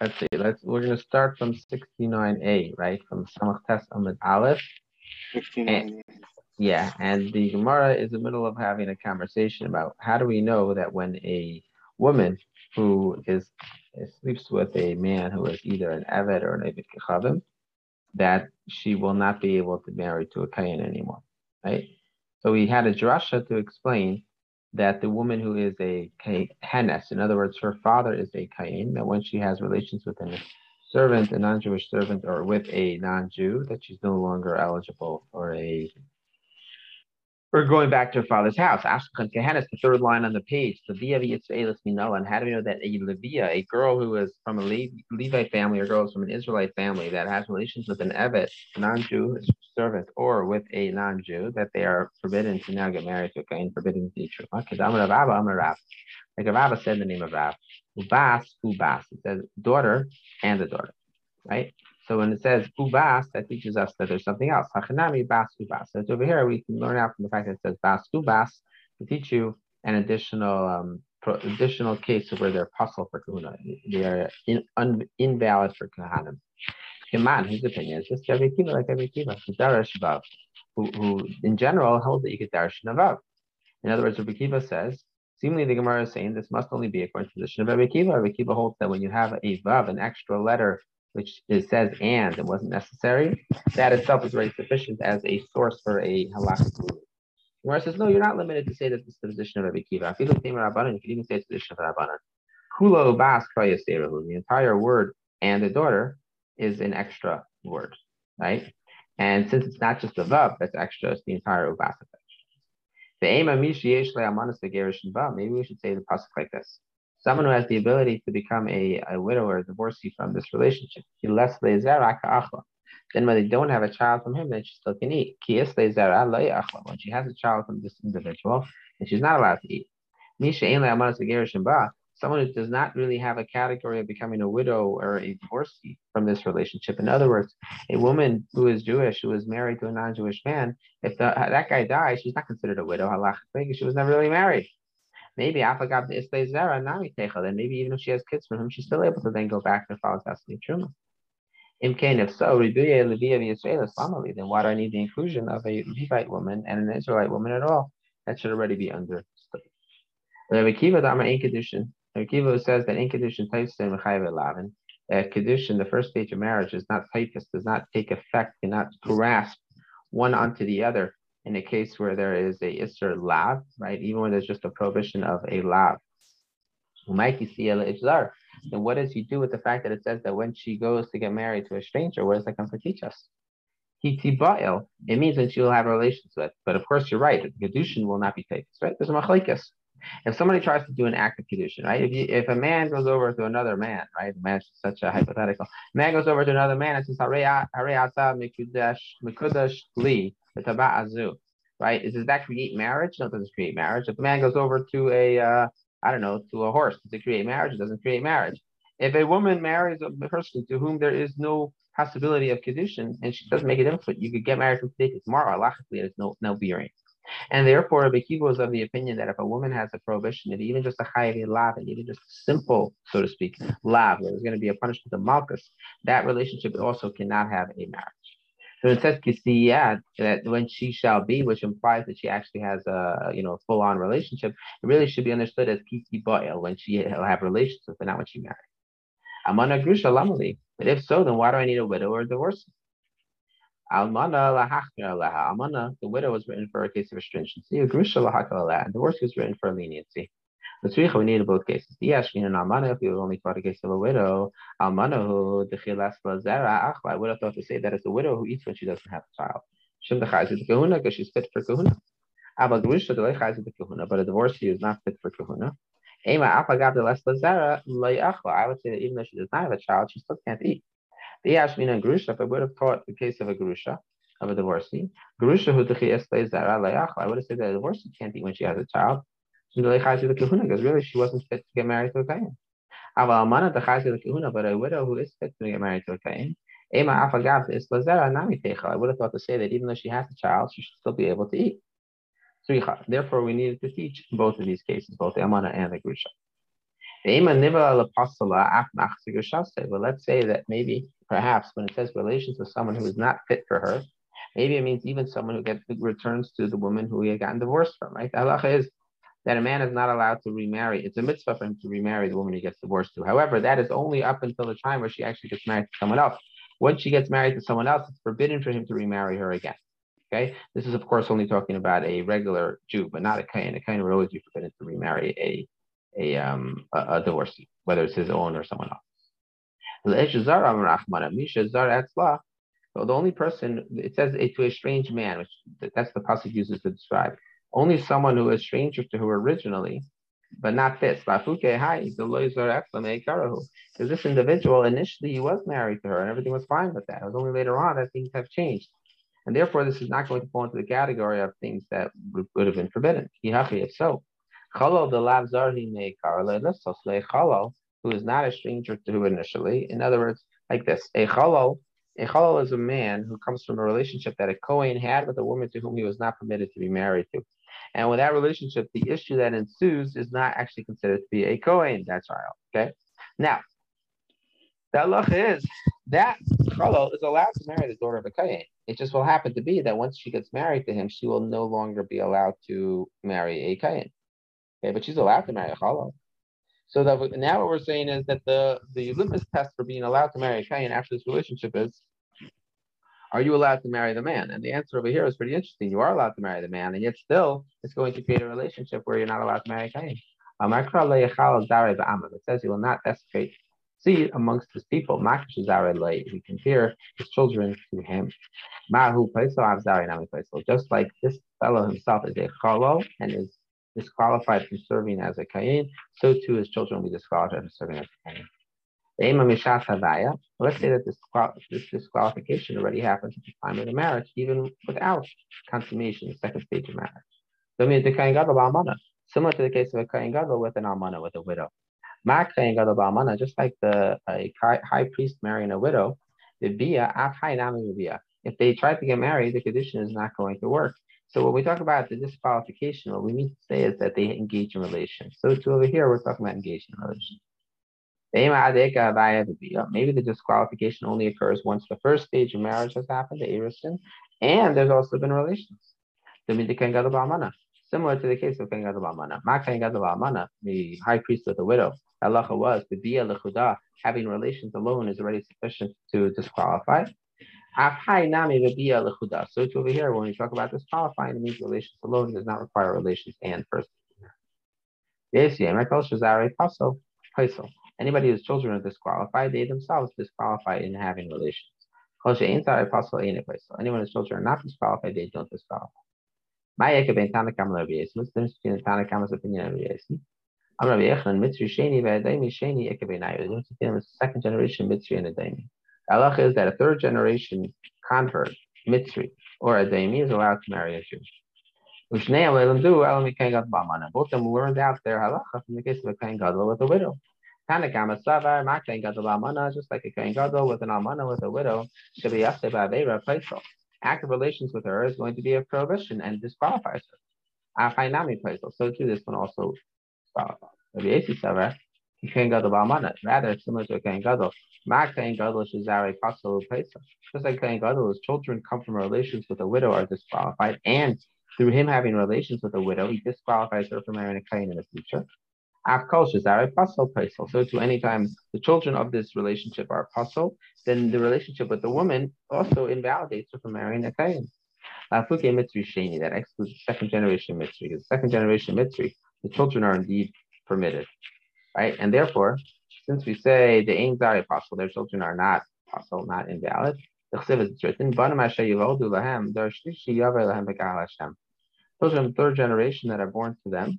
let's see. Let's we're gonna start from 69a, right? From Samach Tes Amud Aleph. 69. Yeah, and the Gemara is in the middle of having a conversation about how do we know that when a woman who is sleeps with a man who is either an Eved or an Eved Kechavim, that she will not be able to marry to a Kayan anymore, right? So we had a drasha to explain that the woman who is a Henes, in other words, her father is a Kayan, that when she has relations with a servant, a non-Jewish servant, or with a non-Jew, that she's no longer eligible for a we're going back to her father's house. Ashkan Kehanis, the third line on the page. Levia Yitzraelis Minola. And how do we know that a Levia, a girl who is from a Levite family or girls from an Israelite family that has relations with an Evet, non-Jew servant, or with a non-Jew, that they are forbidden to now get married to a Kain, forbidden to be true. Like Rav said the name of Rav. Ubas, Ubas. It says daughter and the daughter, right? So when it says ubas, that teaches us that there's something else. Hachanami bas ubas. So it's over here we can learn out from the fact that it says bas ubas to teach you an additional um, pro, additional case where they're puzzle for kahuna. They are in, un, invalid for kahanim. Kiman, his opinion is just every kiva like every kiva. Darash vav, who, who in general holds that you could darash navav. In other words, Rabbi Kiva says, seemingly the Gemara is saying this must only be according to the position of Rabbi Kiva. Rabbi Kiva holds that when you have a vav, an extra letter which it says and it wasn't necessary, that itself is very sufficient as a source for a halachic ruling. Gemara says, no, you're not limited to say that this is the position of Rabbi Kiva. If you look at Rabbanan, you can even say it's the position of Rabbanan. Kulo bas The entire word and the daughter is an extra word, right? And since it's not just the vav that's extra, it's the entire ubas The aim of Maybe we should say the pasuk like this someone who has the ability to become a, a widow or a divorcee from this relationship. Then when they don't have a child from him, then she still can eat. When she has a child from this individual, and she's not allowed to eat. Someone who does not really have a category of becoming a widow or a divorcee from this relationship. In other words, a woman who is Jewish, who is married to a non-Jewish man, if the, that guy dies, she's not considered a widow. She was never really married. Maybe Afagab Isle Zera Nami Techa, then maybe even if she has kids from him, she's still able to then go back to follow Tasli Truma. Imkain, if so, Ribuya Levia Yisrael family, then why do I need the inclusion of a Levite woman and an Israelite woman at all? That should already be understood. Rabbi Kiva Dama in Kedushin. Rabbi Kiva says that in Kedushin types in Mechayev Lavin, that the first stage of marriage, is not typist, does not take effect, cannot grasp one onto the other in a case where there is a Isser Lav, right? Even when there's just a prohibition of a Lav. Then what does he do with the fact that it says that when she goes to get married to a stranger, what does that come to teach us? It means that she will have relations with. But of course, you're right. Kedushin will not be taken, right? There's a machlekes. If somebody tries to do an act of kedushin, right? If you, if a man goes over to another man, right? Man such a hypothetical. Man goes over to another man and says, "Hare mikudash li azu." Right? Does that create marriage? No, it doesn't create marriage. If a man goes over to a, uh, I don't know, to a horse, does it create marriage? It doesn't create marriage. If a woman marries a person to whom there is no possibility of kedushin and she doesn't make it infant, you could get married from today to tomorrow. Halachically, there's no no bearing. And therefore, Rabbi Kiva is of the opinion that if a woman has a prohibition, that even just a chayav lav, and even just simple, so to speak, lav, where there's going to be a punishment of malchus, that relationship also cannot have a marriage. So it says kisiyat that when she shall be, which implies that she actually has a you know full on relationship, it really should be understood as kisi ba'il when she will have relations with, but not when she married. Amana grusha lamali. But if so, then why do I need a widow or a divorce? Almana lahachmir laha. Almana, the widow was written for a case of astringency. Grusha lahakala. Divorce was written for leniency. The tzricha we need both cases. Yes, almana, if we were only taught a case of a widow, almana who dechilas lazera achla. I would have thought to say that it's a widow who eats when she doesn't have a child. Shem dechayz the kahuna because she's fit for kahuna. Abba grusha delechayz the kahuna, but a divorcee is not fit for kahuna. Ema apagav deles lazera lay achla. I would say that even though she does not have a child, she still can't eat. The Yashmina Grusha, if I would have taught the case of a Grusha, of a divorcee, Grusha who I would have said that a divorcee can't eat when she has a child because really she wasn't fit to get married to a Kain. But a widow who is fit to get married to a Kain, I would have thought to say that even though she has a child, she should still be able to eat. Therefore, we needed to teach both of these cases, both the Amana and the Grusha. But let's say that maybe, perhaps, when it says relations with someone who is not fit for her, maybe it means even someone who gets returns to the woman who he had gotten divorced from, right? The halacha is that a man is not allowed to remarry. It's a mitzvah for him to remarry the woman he gets divorced to. However, that is only up until the time where she actually gets married to someone else. Once she gets married to someone else, it's forbidden for him to remarry her again. Okay, this is of course only talking about a regular Jew, but not a kain. A kain would always be forbidden to remarry a a um a, a divorcee, whether it's his own or someone else. So the only person it says to a strange man, which that's the pasuk uses to describe only someone who is stranger to her originally, but not this. Because this individual initially he was married to her and everything was fine with that. It was only later on that things have changed. And therefore, this is not going to fall into the category of things that would have been forbidden. If so, who is not a stranger to who initially. In other words, like this, a chalal, a chalal is a man who comes from a relationship that a Kohen had with a woman to whom he was not permitted to be married to. And with that relationship, the issue that ensues is not actually considered to be a Kohen. That's right. Okay. Now, the look is that Chalal is allowed to marry the daughter of a Kohen. It just will happen to be that once she gets married to him, she will no longer be allowed to marry a Kohen. Okay, but she's allowed to marry a Chalal. So that now what we're saying is that the the litmus test for being allowed to marry a Kohen after this relationship is are you allowed to marry the man? And the answer over here is pretty interesting. You are allowed to marry the man, and yet still it's going to create a relationship where you're not allowed to marry a Cain. Um, it says he will not desecrate seed amongst his people. We compare his children to him. Just like this fellow himself is a chalo and is disqualified from serving as a kain, so too his children will be disqualified from serving as a kain. Let's say that this, this disqualification already happens at the time of the marriage, even without consummation, the second stage of marriage. The similar to the case of a Kain Gadol with an Almana, with a widow. Ma Kain Gadol Ba'amana, just like the a high priest marrying a widow, the. If they try to get married, the condition is not going to work. So when we talk about the disqualification, what we mean to say is that they engage in relations. So to over here, we're talking about engaging in relations. Maybe the disqualification only occurs once the first stage of marriage has happened, the Erisin, and there's also been relations. Similar to the case of Kangadabamana. The high priest of the widow, halacha was the Bia Lechuda, having relations alone is already sufficient to disqualify. So to over here, when we talk about disqualifying, it means relations alone does not require relations and first. Yes, yeah, my culture is already paso, Anybody whose children are disqualified, they themselves disqualify in having relations. So anyone whose children are not disqualified, they don't disqualify. What's the difference between the Tanna Kamma's opinion and Rabbi Yesi? Am Rabbi Mitzri Sheni, Sheni. The second generation Mitzri and Adaimi. Allah is that a third generation convert, Mitzri, or Adaimi is allowed to marry a Jew. Both of them learned out their halacha from the case of a Kain Gadol with a widow. Tanna Kamma Savar, Makain Gadol Almana, just like a Kain Gadol with an Almana with a widow, should be Yaseh Ba'avera Paisel. Active relations with her is going to be a prohibition and disqualifies her. Afainami Paisel. So too, this one also Savar, Kain Gadol Almana. Rather, similar to a Kain Gadol. Makain Gadol Shazare Paisel Paisel. Just like Kain Gadol, his children come from relations with a widow are disqualified, and through him having relations with a widow, he disqualifies her from marrying a Kain in the future. So to any time the children of this relationship are apostle, then the relationship with the woman also invalidates her from marrying a kain. That excludes second generation mitzri. Because second generation mitzri, the children are indeed permitted, right? And therefore, since we say the aim are apostle, their children are not apostle, not invalid. The chsiv is written, Children of third generation that are born to them,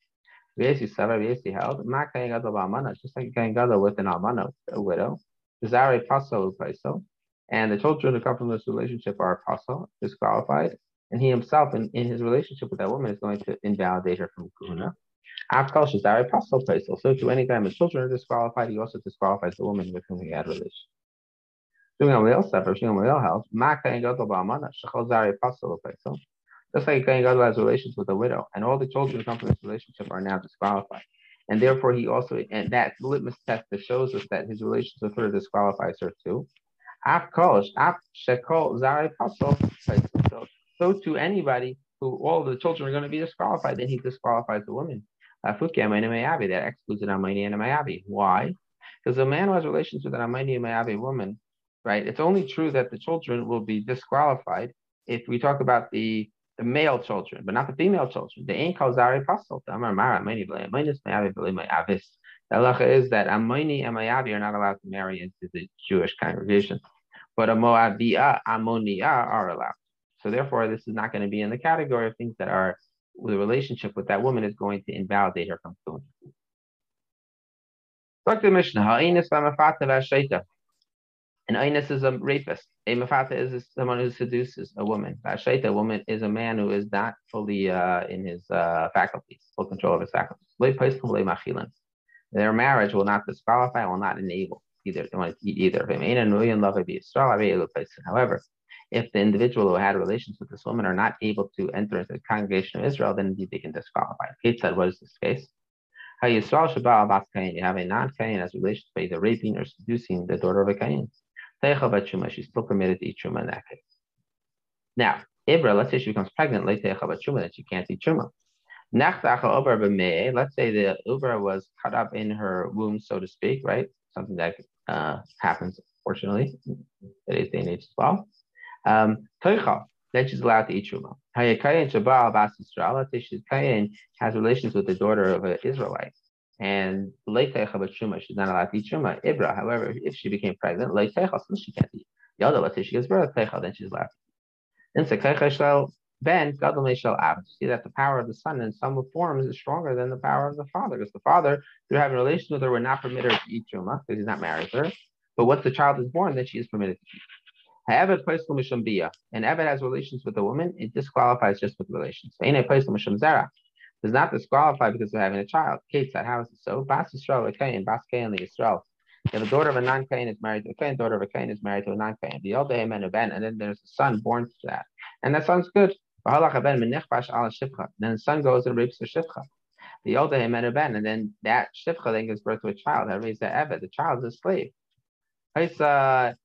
Viesi Sava Viesi held, Gadol Ba'amana, just like Kain Gadol with an Almana, a widow. Zare Paso Paso, and the children who come from this relationship are Paso, disqualified, and he himself in, in his relationship with that woman is going to invalidate her from Kuna. Afkal Shazari Paso Paso. So to any time his children are disqualified, he also disqualifies the woman with whom he had relations. Doing a real or showing a real house, Maka and Gadol Ba'amana, Shachal Zari Paso Paso. Just like Gadol has relations with a widow, and all the children come from this relationship are now disqualified. And therefore, he also, and that litmus test that shows us that his relations with her disqualifies her too. So to anybody who all the children are going to be disqualified, then he disqualifies the woman. That excludes an Amani and a Mayabi. Why? Because a man who has relations with an Amani and Mayabi woman, right? It's only true that the children will be disqualified if we talk about the the male children, but not the female children. The ain't called Zari Pasal. The Amar Mayavis. The halacha is that Amoni and Mayavi are not allowed to marry into the Jewish congregation, but a Moabia, Amonia are allowed. So therefore, this is not going to be in the category of things that are the relationship with that woman is going to invalidate her from doing. Dr. Mishnah, an Einus is a rapist. A Mafata is someone who seduces a woman. A Shaita woman is a man who is not fully uh, in his uh, faculties, full control of his faculties. Their marriage will not disqualify, will not enable either. Either. However, if the individual who had relations with this woman are not able to enter the congregation of Israel, then indeed they can disqualify. Kate said, What is this case? You have a non Kain as relations by either raping or seducing the daughter of a Kain. She's still permitted to eat in that case. Now, Ibra, let's say she becomes pregnant, then she can't eat truma. Let's say the Ubra was cut up in her womb, so to speak, right? Something that uh, happens, fortunately, today's day and age as well. Um, then she's allowed to eat truma. Let's say she's kayin has relations with the daughter of an Israelite and Truma, she's not allowed to eat Truma. Ibra, however, if she became pregnant, she can't eat. Yada, let's say she gives birth, then she's allowed to eat. Then Ben, Gadol Meshal Ab. See that the power of the son in some forms is stronger than the power of the father, because the father, through having relations with her, would not permit her to eat Truma, because he's not married to her. But once the child is born, then she is permitted to eat. However, and Evid has relations with a woman, it disqualifies just with relations does not disqualify because of having a child. Kate said, how is it so? Bas Yisrael, a Kain, Bas Kain, Yisrael. If a daughter of a non-Kain is married to a Kain, daughter of a Kain is married to a non-Kain. The older him and ben, and then there's a son born to that. And that sounds good. Then the son goes and rapes the shifcha. The him and ben, and then that shifcha then gives birth to a child. That raised the evet. The child is a slave. I'm sorry.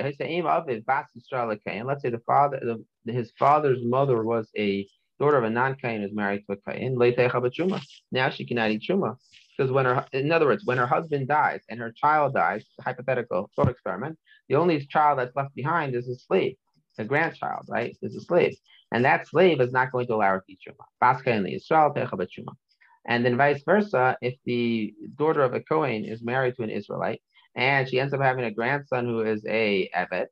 Of it. Kain. Let's say the father, the, his father's mother was a daughter of a non-kain is married to a kain, now she cannot eat truma. Because when her, in other words, when her husband dies and her child dies, hypothetical thought experiment, the only child that's left behind is a slave, a grandchild, right? Is a slave. And that slave is not going to allow her to eat truma. And then vice versa, if the daughter of a Kohen is married to an Israelite and she ends up having a grandson who is a Evet,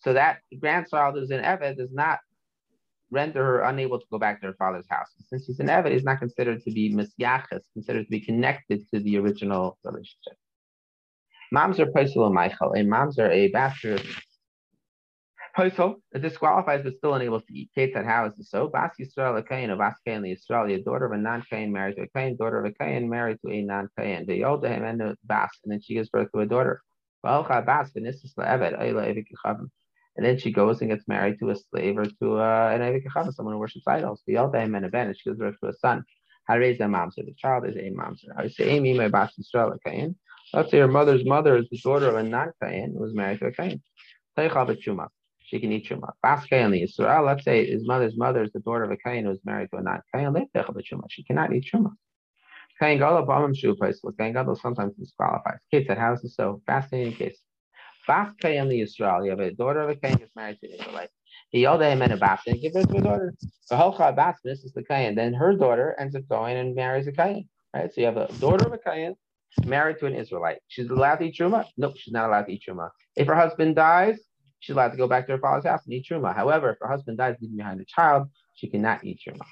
so that grandchild who's an Evet is not render her unable to go back to her father's house. Since she's an Evid, he's not considered to be misyachas, considered to be connected to the original relationship. Mamzer Paisel and Michael, a Mamzer, a bastard. Paisel, disqualifies but still unable to eat. Kate said, How is this so? Bas Yisrael, a Kain, of Bas Kain, the Israeli, a daughter of a non Kain married to a Kain, daughter of a Kain married to a non Kain. The older him and the Bas, and then she gives birth to a daughter. Bas, Eved, and then she goes and gets married to a slave or to uh, an Evikachava, someone who worships idols. The Yaldaim and a Ben, and she gives birth to a son. Raise a? So the child is a. So I say, Amy, my Bas Yisrael, Kain. Let's say her mother's mother is the daughter of a non Kain who was married to a Kain. Chuma. She can eat Chuma. Bas Kain, the Yisrael, let's say his mother's mother is the daughter of a Kain who was married to a non Kain. She cannot eat Chuma. Kain Gala Bamam Shu place. Kain Gala sometimes disqualifies. Kate said, How is this so? Fascinating case. Bas Kayan Israel. You have a daughter of a Kayan who's married to an Israelite. He yelled at and a Bas and give birth to a daughter. Holcha Bas, this is the Kayan. Then her daughter ends up going and marries a Kayan. Right? So you have a daughter of a Kayan married to an Israelite. She's allowed to eat Truma? No, she's not allowed to eat Truma. If her husband dies, she's allowed to go back to her father's house and eat Truma. However, if her husband dies leaving behind a child, she cannot eat Truma.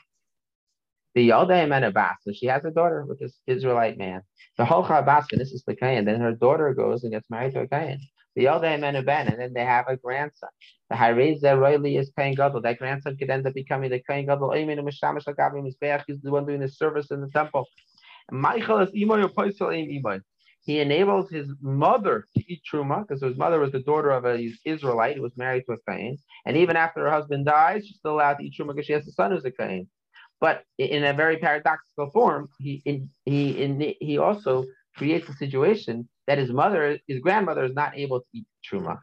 The Yaldaim and Abbas. So she has a daughter with this Israelite man. The Holcha Abbas, this is the Kayan. Then her daughter goes and gets married to a Kayan. The Yaldaim and Ben, and then they have a grandson. The Harez Royally is paying Gadol. That grandson could end up becoming the Kayan Gadol. He's the one doing the service in the temple. Michael is Imoy he enables his mother to eat truma because his mother was the daughter of an Israelite who was married to a Kain. And even after her husband dies, she's still allowed to eat truma because she has a son who's a Kain. But in a very paradoxical form, he in, he in, he also creates a situation that his mother, his grandmother, is not able to eat truma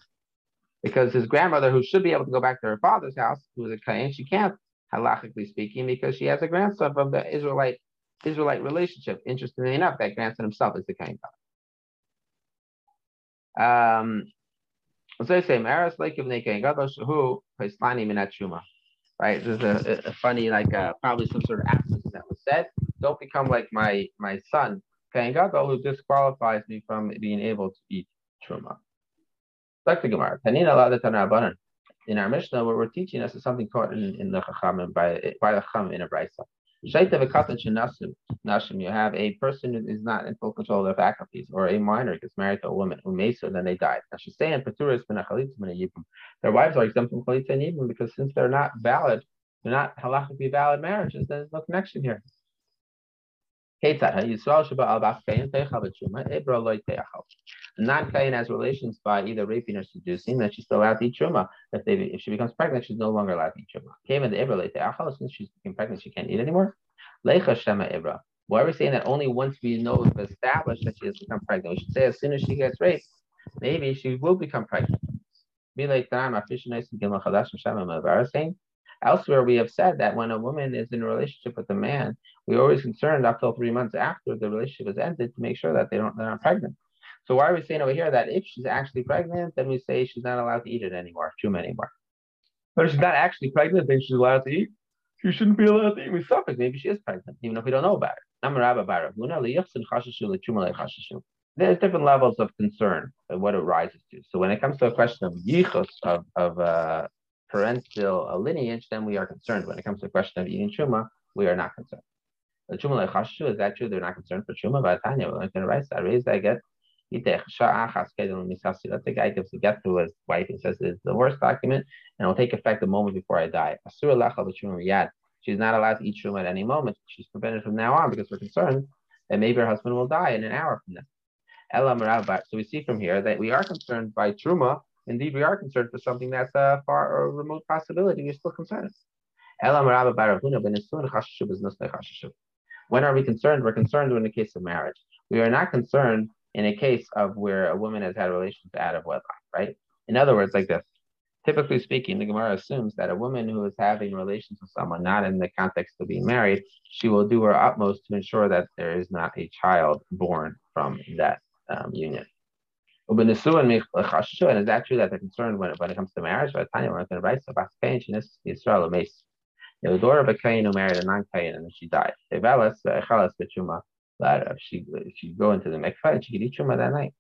because his grandmother, who should be able to go back to her father's house, who is a Kain, she can't, halachically speaking, because she has a grandson from the Israelite Israelite relationship. Interestingly enough, that grandson himself is the Kain. Um, so I say, Maris like of who Paislani Minat Shuma. Right? There's a, a, funny, like uh, probably some sort of absence that was said. Don't become like my my son, Who disqualifies me from being able to eat Truma. In our Mishnah, what we're teaching us is something taught in, in the Chacham by by the Chum in a brisa. You have a person who is not in full control of their faculties, or a minor gets married to a woman so, then they die. Now she's saying their wives are exempt from chalitza and yibum because since they're not valid, they're not halachically valid marriages, there's no connection here. Non-Kain has relations by either raping or seducing, then she's still allowed to eat truma. If they if she becomes pregnant, she's no longer allowed to eat truma. Since she's become pregnant, she can't eat anymore. Lecha Shema Ibra. Why are we saying that only once we know we've established that she has become pregnant? We should say as soon as she gets raped, maybe she will become pregnant. Saying Elsewhere, we have said that when a woman is in a relationship with a man, we're always concerned up till three months after the relationship is ended to make sure that they don't they're not pregnant. So why are we saying over here that if she's actually pregnant, then we say she's not allowed to eat it anymore, truma anymore. But if she's not actually pregnant, then she's allowed to eat. She shouldn't be allowed to eat with suffix. Maybe she is pregnant, even if we don't know about it. There's different levels of concern of what it rises to. So when it comes to a question of yichus of, of uh, parental lineage, then we are concerned. When it comes to the question of eating truma, we are not concerned. The truma lechashu is that true? They're not concerned for truma. But Tanya, we're going to write I raise that get. The guy gives the get to his wife and says it's the worst document and it will take effect the moment before I die. She's not allowed to eat truma at any moment. She's prevented from now on because we're concerned that maybe her husband will die in an hour from now. So we see from here that we are concerned by truma Indeed, we are concerned for something that's a far or remote possibility. We're still concerned. When are we concerned? We're concerned in the case of marriage. We are not concerned in a case of where a woman has had relations out of wedlock, right? In other words, like this. Typically speaking, the Gemara assumes that a woman who is having relations with someone not in the context of being married, she will do her utmost to ensure that there is not a child born from that um, union. And is that true that they're concerned when, when it comes to marriage? But Tanya, we're going to write so Kain, she is Israel Mace. The daughter of a Kain who married a non-Kain and then she died. Tevelas, Echalas, Bechuma. She she go into the mikvah and she can eat truma that night.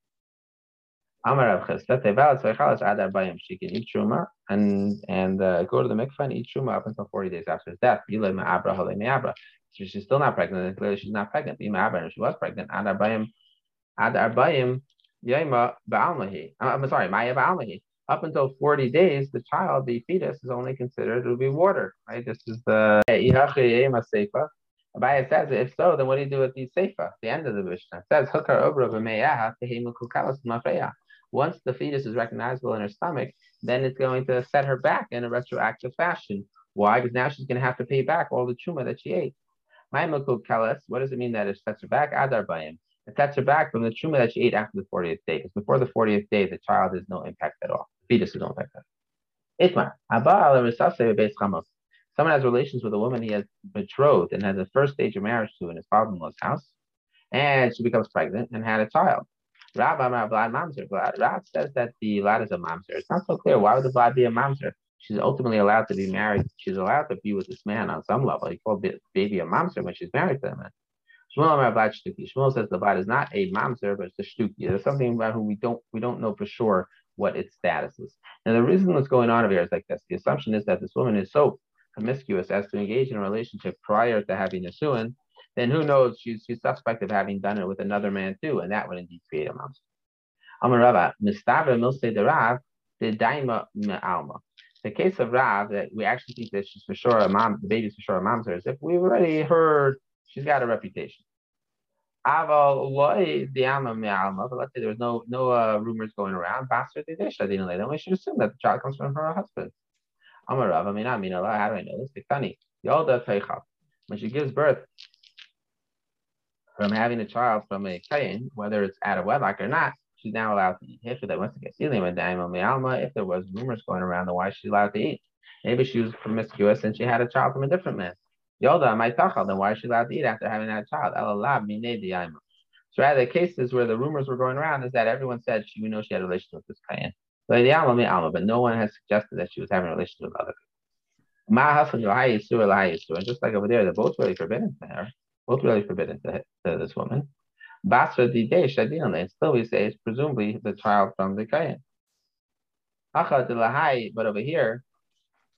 Amar Rav Chisda, Tevelas, Echalas, Adar Bayim. She can eat truma and and uh, go to the mikvah and eat truma up until 40 days after his death. Bila Ma'abra, Hale Ma'abra. She's still not pregnant. Clearly she's not pregnant. Ma'abra, if she was pregnant, Adar Bayim, Adar Bayim, Uh, I'm sorry, Maya Ba'almahi. Up until 40 days, the child, the fetus, is only considered to be water, right? This is the Yema Seifa. Abaye says, if so, then what do you do with the Seifa, the end of the Mishnah? Says, Once the fetus is recognizable in her stomach, then it's going to set her back in a retroactive fashion. Why? Because now she's going to have to pay back all the chuma that she ate. What does it mean that it sets her back? Adar bayim. Sets her back from the truma that she ate after the 40th day. Because before the 40th day, the child has no impact at all. The fetus has no impact at all. Someone has relations with a woman he has betrothed and has a first stage of marriage to in his father-in-law's house, and she becomes pregnant and had a child. Rab says that the lad is a mamzer. It's not so clear. Why would the lad be a mamzer? She's ultimately allowed to be married. She's allowed to be with this man on some level. He called baby a mamzer when she's married to him. Shmuel says the bot is not a mamzer, but it's a shtuki. There's something about who we don't we don't know for sure what its status is. And the reason what's going on over here is like this. The assumption is that this woman is so promiscuous as to engage in a relationship prior to having a suin, then who knows? She's she's suspect of having done it with another man too, and that would indeed create a mamzer. Amar Rava, Mistaber Milse de Rav, the Daima Alma. The case of Rav, that we actually think that she's for sure a mom, the baby's for sure a mom's is if we've already heard she's got a reputation. But let's say there was no no uh, rumors going around. Then we should assume that the child comes from her husband. Amar Rav, I mean, I mean, how do I know this? Funny. When she gives birth from having a child from a kain, whether it's out of wedlock or not, she's now allowed to eat. If that wants to get if there was rumors going around, then why is she allowed to eat? Maybe she was promiscuous and she had a child from a different man. Yoda, my tachal, then why is she allowed to eat after having had a child? So rather the cases where the rumors were going around is that everyone said she we know she had a relationship with this kain. But no one has suggested that she was having a relationship with other people. And just like over there, they're both really forbidden to her, both really forbidden to, to this woman. Basra Dide Shadinale. Still we say it's presumably the child from the Kayan. But over here,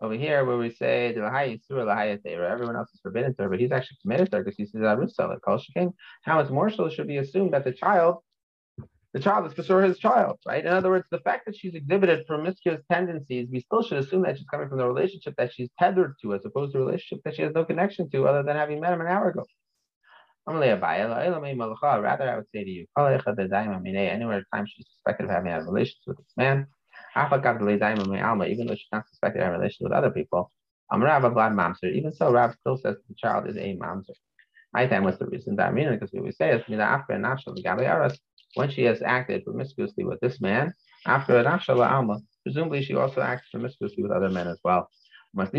over here where we say everyone else is forbidden to her, but he's actually committed to her because he says Arusala Kol Shekin. How much more so should be assumed that the child, the child is sure his child, right? In other words, the fact that she's exhibited promiscuous tendencies, we still should assume that she's coming from the relationship that she's tethered to, as opposed to a relationship that she has no connection to other than having met him an hour ago. Rather, I would say to you, anywhere at time she's suspected of having had relations with this man, even though she's not suspected having relations with other people, I'm Rabad Mamster. even so, Rav still says the child is a mamzer. My time was the reason that I mean because we say is when she has acted promiscuously with this man, after an alma, presumably she also acts promiscuously with other men as well. The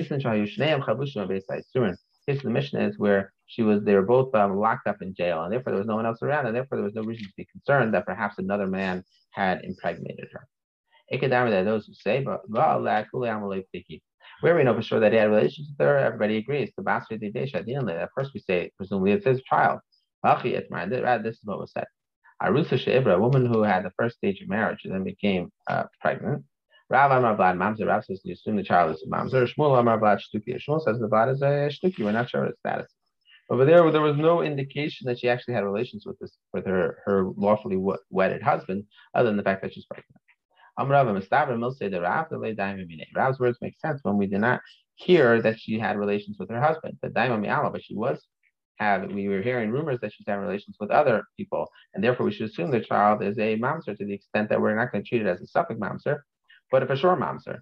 Mishnah is where she was they were both um, locked up in jail, and therefore there was no one else around, and therefore there was no reason to be concerned that perhaps another man had impregnated her. Those who say, but where we know for sure that he had relations with her, everybody agrees. The At first we say, presumably it's his child. This is what was said. Arusa Sheibra, a woman who had the first stage of marriage and then became uh, pregnant. Rav Amar Blad Mamzer, Rav says you assume the child is a Mamzer. Shmuel Amar Blad Shtuki. Shmuel says the Blad is a Shtuki. We're not sure of its status. Over there, there was no indication that she actually had relations with this with her her lawfully wedded husband, other than the fact that she's pregnant. Rav's words make sense when we did not hear that she had relations with her husband, the daimon mi'ala, but she was have we were hearing rumors that she's having relations with other people, and therefore we should assume the child is a mamzer to the extent that we're not going to treat it as a suffix mamzer, but a for sure mamzer.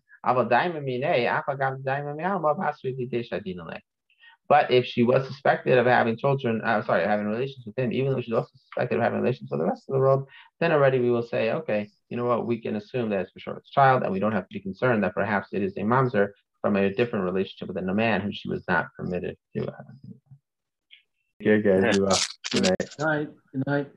But if she was suspected of having children, I'm uh, sorry, having relations with him, even though she's also suspected of having relations with the rest of the world, then already we will say, okay, you know what, we can assume that it's for sure it's child, and we don't have to be concerned that perhaps it is a mamzer from a different relationship with a man who she was not permitted to. Uh, good, good. Good night. Good night. Good night.